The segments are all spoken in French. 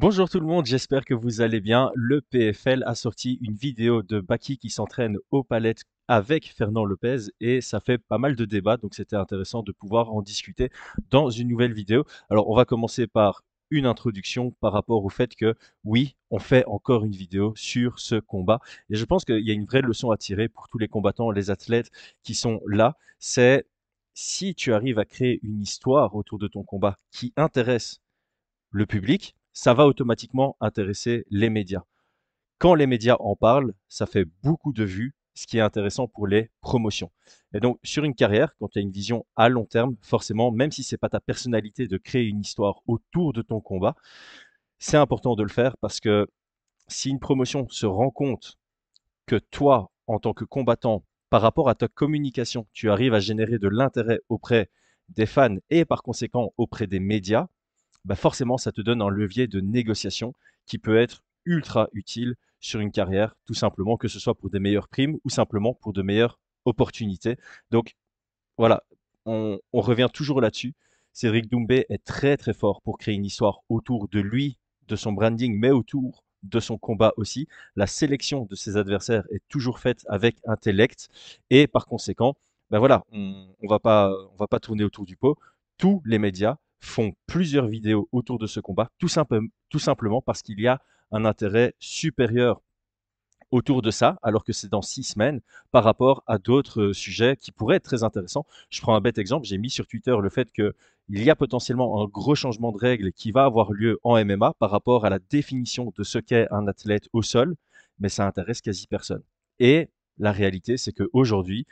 Bonjour tout le monde, j'espère que vous allez bien. Le PFL a sorti une vidéo de Baki qui s'entraîne aux palettes avec Fernand Lopez et ça fait pas mal de débats, donc c'était intéressant de pouvoir en discuter dans une nouvelle vidéo. Alors on va commencer par une introduction par rapport au fait que oui, on fait encore une vidéo sur ce combat et je pense qu'il y a une vraie leçon à tirer pour tous les combattants, les athlètes qui sont là, c'est si tu arrives à créer une histoire autour de ton combat qui intéresse le public, ça va automatiquement intéresser les médias. Quand les médias en parlent, ça fait beaucoup de vues, ce qui est intéressant pour les promotions. Et donc, sur une carrière, quand tu as une vision à long terme, forcément, même si ce n'est pas ta personnalité de créer une histoire autour de ton combat, c'est important de le faire parce que si une promotion se rend compte que toi, en tant que combattant, par rapport à ta communication, tu arrives à générer de l'intérêt auprès des fans et par conséquent auprès des médias, bah, forcément, ça te donne un levier de négociation qui peut être ultra utile sur une carrière, tout simplement, que ce soit pour des meilleures primes ou simplement pour de meilleures opportunités. Donc, voilà, on, revient toujours là-dessus. Cédric Doumbé est très très fort pour créer une histoire autour de lui, de son branding, mais autour de son combat aussi. La sélection de ses adversaires est toujours faite avec intellect et par conséquent, ben voilà, on, on va va pas tourner autour du pot. Tous les médias font plusieurs vidéos autour de ce combat, tout, tout simplement parce qu'il y a un intérêt supérieur autour de ça, alors que c'est dans six semaines, par rapport à d'autres euh, sujets qui pourraient être très intéressants. Je prends un bête exemple, j'ai mis sur Twitter le fait qu'il y a potentiellement un gros changement de règles qui va avoir lieu en MMA par rapport à la définition de ce qu'est un athlète au sol, mais ça intéresse quasi personne. Et la réalité, c'est qu'aujourd'hui,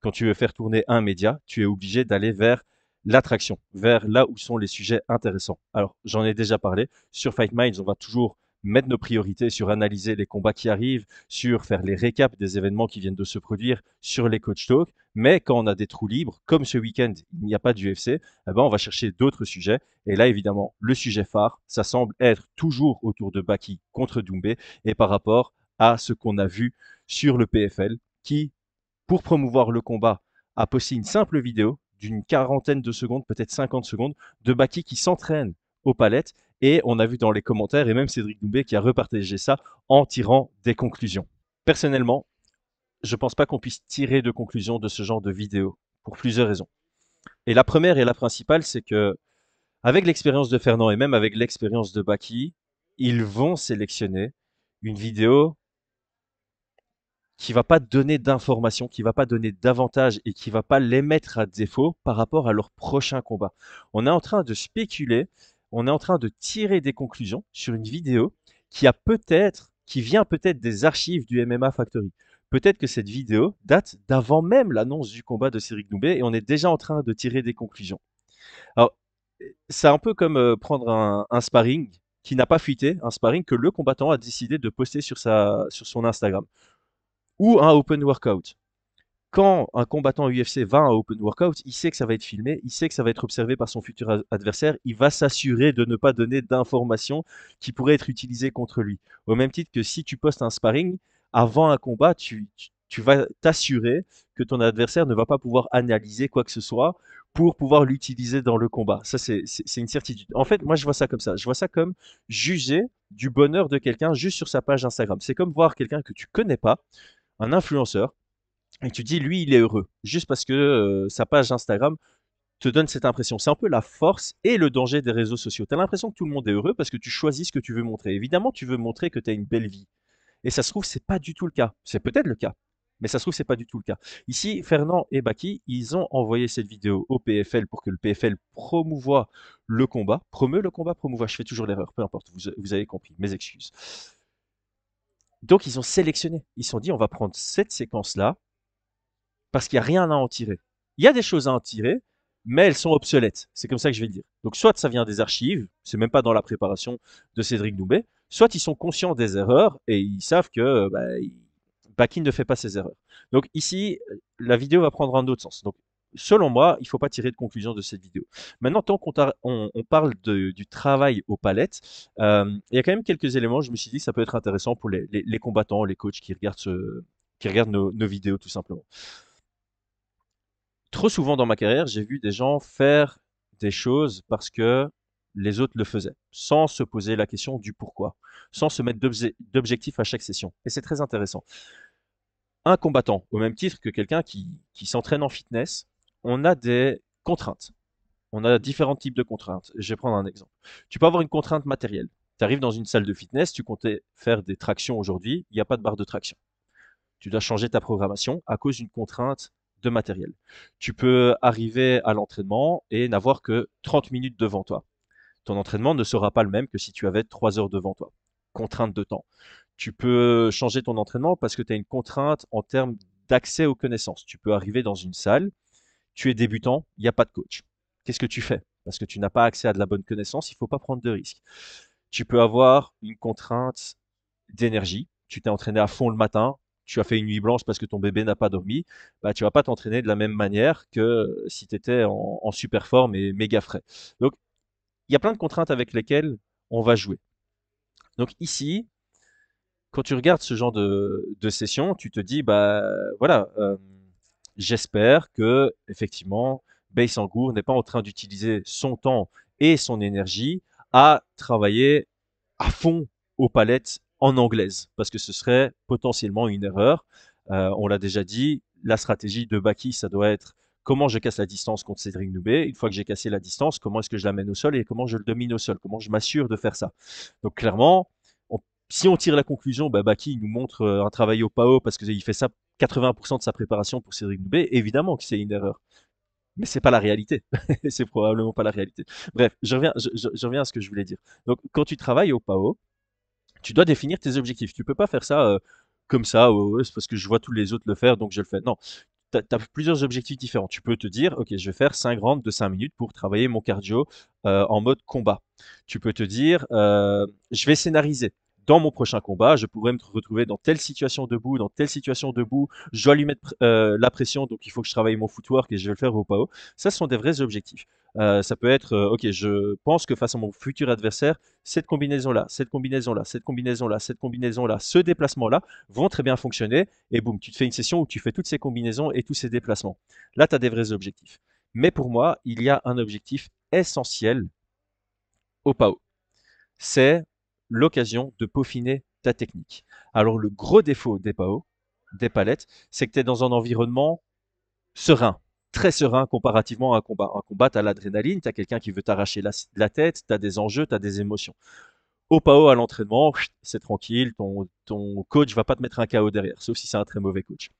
quand tu veux faire tourner un média, tu es obligé d'aller vers l'attraction, vers là où sont les sujets intéressants. Alors, j'en ai déjà parlé. Sur Fight Minds, on va toujours mettre nos priorités sur analyser les combats qui arrivent, sur faire les récaps des événements qui viennent de se produire, sur les coach talk. Mais quand on a des trous libres, comme ce week-end, il n'y a pas d'UFC, eh ben on va chercher d'autres sujets. Et là, évidemment, le sujet phare, ça semble être toujours autour de Baki contre Doumbé et par rapport à ce qu'on a vu sur le PFL qui, pour promouvoir le combat, a posté une simple vidéo d'une quarantaine de secondes, peut-être 50 secondes, de Baki qui s'entraîne aux palettes. Et on a vu dans les commentaires, et même Cédric Doumbé qui a repartagé ça en tirant des conclusions. Personnellement, je ne pense pas qu'on puisse tirer de conclusions de ce genre de vidéo, pour plusieurs raisons. Et la première et la principale, c'est que, avec l'expérience de Fernand et même avec l'expérience de Baki, ils vont sélectionner une vidéo qui va pas donner d'informations, qui va pas donner d'avantages et qui va pas les mettre à défaut par rapport à leur prochain combat. On est en train de spéculer, on est en train de tirer des conclusions sur une vidéo qui a peut-être, qui vient peut-être des archives du MMA Factory. Peut-être que cette vidéo date d'avant même l'annonce du combat de Cédric Doumbé et on est déjà en train de tirer des conclusions. Alors, c'est un peu comme euh, prendre un, un sparring qui n'a pas fuité, un sparring que le combattant a décidé de poster sur, sa, sur son Instagram ou un open workout. Quand un combattant UFC va à un open workout, il sait que ça va être filmé, il sait que ça va être observé par son futur adversaire, il va s'assurer de ne pas donner d'informations qui pourraient être utilisées contre lui. Au même titre que si tu postes un sparring, avant un combat, tu, tu vas t'assurer que ton adversaire ne va pas pouvoir analyser quoi que ce soit pour pouvoir l'utiliser dans le combat. Ça, c'est une certitude. En fait, moi, je vois ça comme ça. Je vois ça comme juger du bonheur de quelqu'un juste sur sa page Instagram. C'est comme voir quelqu'un que tu connais pas, un influenceur et tu dis lui il est heureux juste parce que euh, sa page Instagram te donne cette impression. C'est un peu la force et le danger des réseaux sociaux. Tu as l'impression que tout le monde est heureux parce que tu choisis ce que tu veux montrer. Évidemment, tu veux montrer que tu as une belle vie. Et ça se trouve, c'est pas du tout le cas. C'est peut-être le cas, mais ça se trouve, c'est pas du tout le cas. Ici, Fernand et Baki, ils ont envoyé cette vidéo au PFL pour que le PFL promouvoie le combat. Promeut le combat, promouvoit. Je fais toujours l'erreur, peu importe, vous avez compris, mes excuses. Donc ils ont sélectionné. Ils se sont dit, on va prendre cette séquence-là parce qu'il n'y a rien à en tirer. Il y a des choses à en tirer, mais elles sont obsolètes. C'est comme ça que je vais le dire. Donc soit ça vient des archives, c'est même pas dans la préparation de Cédric Doumbé, soit ils sont conscients des erreurs et ils savent que bah, ne fait pas ses erreurs. Donc ici, la vidéo va prendre un autre sens. Selon moi, il ne faut pas tirer de conclusion de cette vidéo. Maintenant, tant qu'on on, parle du travail aux palettes, euh, il y a quand même quelques éléments, je me suis dit ça peut être intéressant pour les, combattants, les coachs qui regardent, qui regardent nos, vidéos tout simplement. Trop souvent dans ma carrière, j'ai vu des gens faire des choses parce que les autres le faisaient, sans se poser la question du pourquoi, sans se mettre d'objectif à chaque session. Et c'est très intéressant. Un combattant, au même titre que quelqu'un qui s'entraîne en fitness, on a des contraintes. On a différents types de contraintes. Je vais prendre un exemple. Tu peux avoir une contrainte matérielle. Tu arrives dans une salle de fitness, tu comptais faire des tractions aujourd'hui, il n'y a pas de barre de traction. Tu dois changer ta programmation à cause d'une contrainte de matériel. Tu peux arriver à l'entraînement et n'avoir que 30 minutes devant toi. Ton entraînement ne sera pas le même que si tu avais 3 heures devant toi. Contrainte de temps. Tu peux changer ton entraînement parce que tu as une contrainte en termes d'accès aux connaissances. Tu peux arriver dans une salle, tu es débutant, il n'y a pas de coach. Qu'est-ce que tu fais? Parce que tu n'as pas accès à de la bonne connaissance, il ne faut pas prendre de risques. Tu peux avoir une contrainte d'énergie. Tu t'es entraîné à fond le matin, tu as fait une nuit blanche parce que ton bébé n'a pas dormi, bah, tu vas pas t'entraîner de la même manière que si tu étais en, super forme et méga frais. Donc, il y a plein de contraintes avec lesquelles on va jouer. Donc ici, quand tu regardes ce genre de, session, tu te dis, bah voilà, euh, j'espère que effectivement, Baysangour n'est pas en train d'utiliser son temps et son énergie à travailler à fond aux palettes en anglaise, parce que ce serait potentiellement une erreur. Euh, on l'a déjà dit, la stratégie de Baki, ça doit être comment je casse la distance contre Cédric Noubé. Une fois que j'ai cassé la distance, comment est-ce que je l'amène au sol et comment je le domine au sol, comment je m'assure de faire ça? Donc clairement, si on tire la conclusion, bah, Baki nous montre euh, un travail au PAO parce qu'il fait ça 80% de sa préparation pour Cédric Noubé, évidemment que c'est une erreur. Mais c'est pas la réalité. c'est probablement pas la réalité. Bref, je reviens, à ce que je voulais dire. Donc, quand tu travailles au PAO, tu dois définir tes objectifs. Tu peux pas faire ça euh, comme ça, c'est parce que je vois tous les autres le faire, donc je le fais. Non, tu as, plusieurs objectifs différents. Tu peux te dire, ok, je vais faire 5 rounds de 5 minutes pour travailler mon cardio euh, en mode combat. Tu peux te dire, euh, je vais scénariser dans mon prochain combat, je pourrais me retrouver dans telle situation debout, dans telle situation debout, je dois lui mettre euh, la pression, donc il faut que je travaille mon footwork et je vais le faire au PAO. Ça, ce sont des vrais objectifs. Euh, ça peut être, euh, ok, je pense que face à mon futur adversaire, cette combinaison-là, cette combinaison-là, cette combinaison-là, cette combinaison-là, ce déplacement-là vont très bien fonctionner, et boum, tu te fais une session où tu fais toutes ces combinaisons et tous ces déplacements. Là, tu as des vrais objectifs. Mais pour moi, il y a un objectif essentiel au PAO. C'est l'occasion de peaufiner ta technique. Alors le gros défaut des PAO, des palettes, c'est que tu es dans un environnement serein, très serein comparativement à un combat. Un combat, tu as l'adrénaline, tu as quelqu'un qui veut t'arracher la, tête, tu as des enjeux, tu as des émotions. Au PAO, à l'entraînement, c'est tranquille, ton, ton coach va pas te mettre un KO derrière, sauf si c'est un très mauvais coach.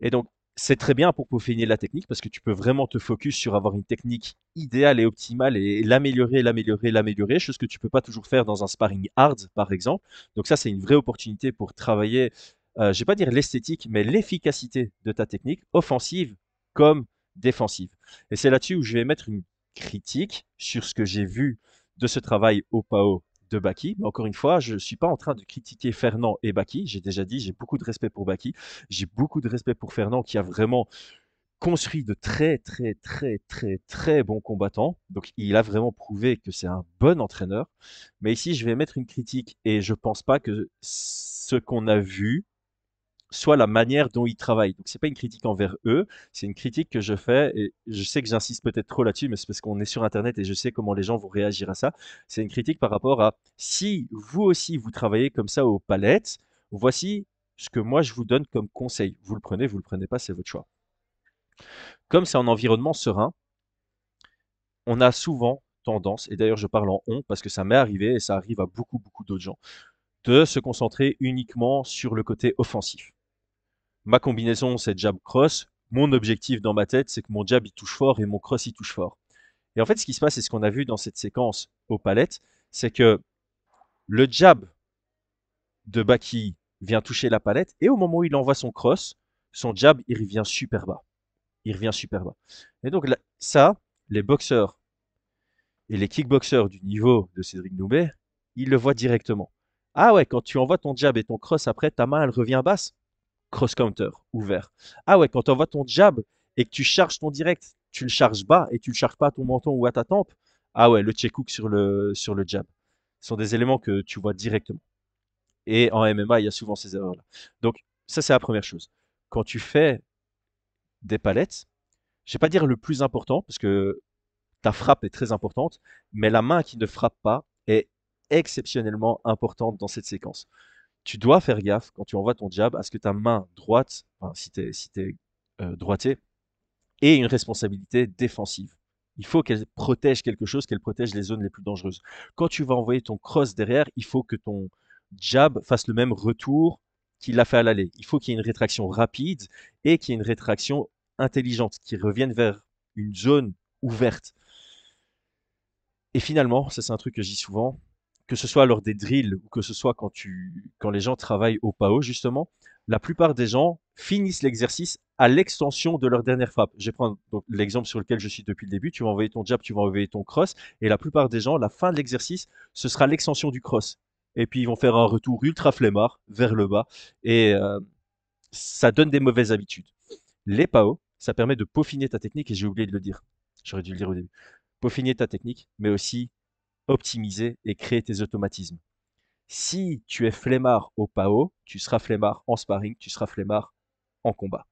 Et donc, c'est très bien pour peaufiner la technique parce que tu peux vraiment te focus sur avoir une technique idéale et optimale et l'améliorer, l'améliorer, l'améliorer, chose que tu peux pas toujours faire dans un sparring hard, par exemple. Donc ça, c'est une vraie opportunité pour travailler, euh, je vais pas dire l'esthétique, mais l'efficacité de ta technique, offensive comme défensive. Et c'est là-dessus où je vais mettre une critique sur ce que j'ai vu de ce travail au PAO de Baki. Mais encore une fois, je ne suis pas en train de critiquer Fernand et Baki. J'ai déjà dit, j'ai beaucoup de respect pour Baki. J'ai beaucoup de respect pour Fernand qui a vraiment construit de très très très très très bons combattants. Donc il a vraiment prouvé que c'est un bon entraîneur. Mais ici, je vais mettre une critique et je pense pas que ce qu'on a vu soit la manière dont ils travaillent. Donc c'est pas une critique envers eux, c'est une critique que je fais et je sais que j'insiste peut-être trop là-dessus, mais c'est parce qu'on est sur internet et je sais comment les gens vont réagir à ça. C'est une critique par rapport à si vous aussi vous travaillez comme ça aux palettes, voici ce que moi je vous donne comme conseil. Vous le prenez, vous le prenez pas, c'est votre choix. Comme c'est un environnement serein, on a souvent tendance, et d'ailleurs je parle en on parce que ça m'est arrivé et ça arrive à beaucoup beaucoup d'autres gens, de se concentrer uniquement sur le côté offensif ma combinaison, c'est jab-cross. Mon objectif dans ma tête, c'est que mon jab, il touche fort et mon cross, il touche fort. Et en fait, ce qui se passe, et ce qu'on a vu dans cette séquence aux palettes, c'est que le jab de Baki vient toucher la palette et au moment où il envoie son cross, son jab, il revient super bas. Il revient super bas. Et donc, ça, les boxeurs et les kickboxers du niveau de Cédric Noubet, ils le voient directement. Ah ouais, quand tu envoies ton jab et ton cross après, ta main, elle revient basse cross-counter ouvert. Ah ouais, quand tu envoies ton jab et que tu charges ton direct, tu le charges bas et tu le charges pas à ton menton ou à ta tempe. Ah ouais, le check hook sur le, sur le jab. Ce sont des éléments que tu vois directement. Et en MMA, il y a souvent ces erreurs-là. Donc, ça, c'est la première chose. Quand tu fais des palettes, je vais pas dire le plus important, parce que ta frappe est très importante, mais la main qui ne frappe pas est exceptionnellement importante dans cette séquence. Tu dois faire gaffe quand tu envoies ton jab à ce que ta main droite, si tu es, si euh, ait une responsabilité défensive. Il faut qu'elle protège quelque chose, qu'elle protège les zones les plus dangereuses. Quand tu vas envoyer ton cross derrière, il faut que ton jab fasse le même retour qu'il a fait à l'aller. Il faut qu'il y ait une rétraction rapide et qu'il y ait une rétraction intelligente, qui revienne vers une zone ouverte. Et finalement, ça c'est un truc que je dis souvent, que ce soit lors des drills ou que ce soit quand, tu, quand les gens travaillent au PAO, justement, la plupart des gens finissent l'exercice à l'extension de leur dernière frappe. Je vais prendre l'exemple sur lequel je suis depuis le début. Tu vas envoyer ton jab, tu vas envoyer ton cross. Et la plupart des gens, la fin de l'exercice, ce sera l'extension du cross. Et puis ils vont faire un retour ultra flemmard vers le bas. Et euh, ça donne des mauvaises habitudes. Les PAO, ça permet de peaufiner ta technique. Et j'ai oublié de le dire. J'aurais dû le dire au début. Peaufiner ta technique, mais aussi optimiser et créer tes automatismes. Si tu es flemmard au PAO, tu seras flemmard en sparring, tu seras flemmard en combat.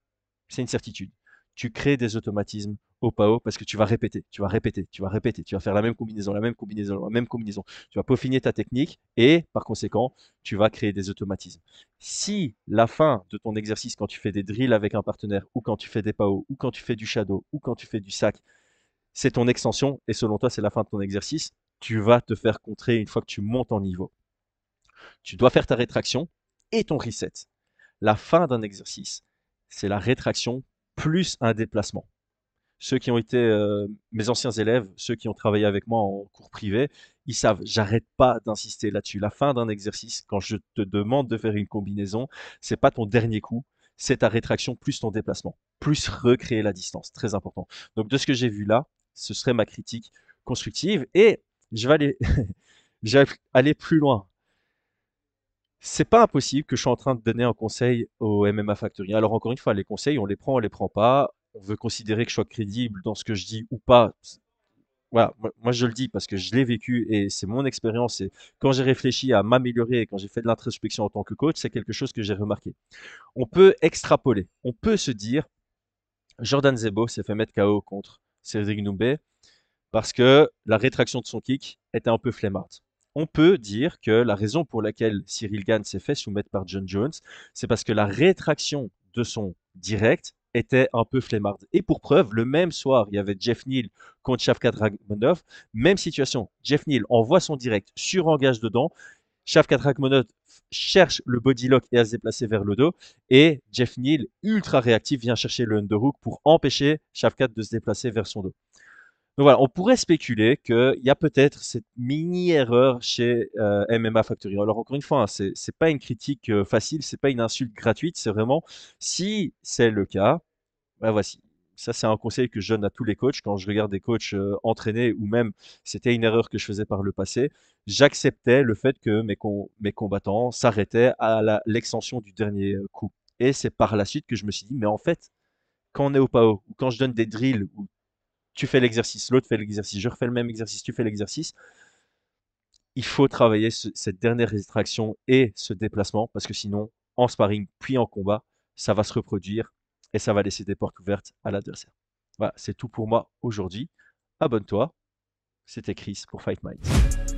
C'est une certitude. Tu crées des automatismes au PAO parce que tu vas répéter, tu vas répéter, tu vas répéter, tu vas faire la même combinaison, la même combinaison, la même combinaison. Tu vas peaufiner ta technique et par conséquent, tu vas créer des automatismes. Si la fin de ton exercice, quand tu fais des drills avec un partenaire ou quand tu fais des PAO ou quand tu fais du shadow ou quand tu fais du sac, c'est ton extension et selon toi, c'est la fin de ton exercice, tu vas te faire contrer une fois que tu montes en niveau. Tu dois faire ta rétraction et ton reset. La fin d'un exercice, c'est la rétraction plus un déplacement. Ceux qui ont été euh, mes anciens élèves, ceux qui ont travaillé avec moi en cours privé, ils savent, j'arrête pas d'insister là-dessus. La fin d'un exercice, quand je te demande de faire une combinaison, c'est pas ton dernier coup, c'est ta rétraction plus ton déplacement, plus recréer la distance, très important. Donc de ce que j'ai vu là, ce serait ma critique constructive et je vais aller, plus loin c'est pas impossible que je sois en train de donner un conseil au MMA Factory. Alors encore une fois, les conseils, on les prend, on les prend pas. On veut considérer que je sois crédible dans ce que je dis ou pas. Voilà, moi je le dis parce que je l'ai vécu et c'est mon expérience. Et quand j'ai réfléchi à m'améliorer et quand j'ai fait de l'introspection en tant que coach, c'est quelque chose que j'ai remarqué. On peut extrapoler. On peut se dire, Jordan Zebo s'est fait mettre KO contre Cédric Noumbé parce que la rétraction de son kick était un peu flemmarde on peut dire que la raison pour laquelle Cyril Gann s'est fait soumettre par John Jones, c'est parce que la rétraction de son direct était un peu flemmarde. Et pour preuve, le même soir, il y avait Jeff Neal contre Shavkat Ragmonov. Même situation. Jeff Neal envoie son direct, sur engage dedans. Shavkat Ragmonov cherche le body lock et à se déplacer vers le dos. Et Jeff Neal, ultra réactif, vient chercher le underhook pour empêcher Shavkat de se déplacer vers son dos. Donc voilà, on pourrait spéculer qu'il y a peut-être cette mini-erreur chez euh, MMA Factory. Alors encore une fois, hein, c'est n'est pas une critique euh, facile, c'est pas une insulte gratuite, c'est vraiment si c'est le cas, ben voici. Ça, c'est un conseil que je donne à tous les coachs. Quand je regarde des coachs euh, entraînés ou même c'était une erreur que je faisais par le passé, j'acceptais le fait que mes, combattants s'arrêtaient à l'extension du dernier coup. Et c'est par la suite que je me suis dit, mais en fait, quand on est au PAO ou quand je donne des drills tu fais l'exercice, l'autre fait l'exercice, je refais le même exercice, tu fais l'exercice. Il faut travailler cette dernière rétraction et ce déplacement parce que sinon, en sparring puis en combat, ça va se reproduire et ça va laisser des portes ouvertes à l'adversaire. Voilà, c'est tout pour moi aujourd'hui. Abonne-toi. C'était Chris pour Fight Mind.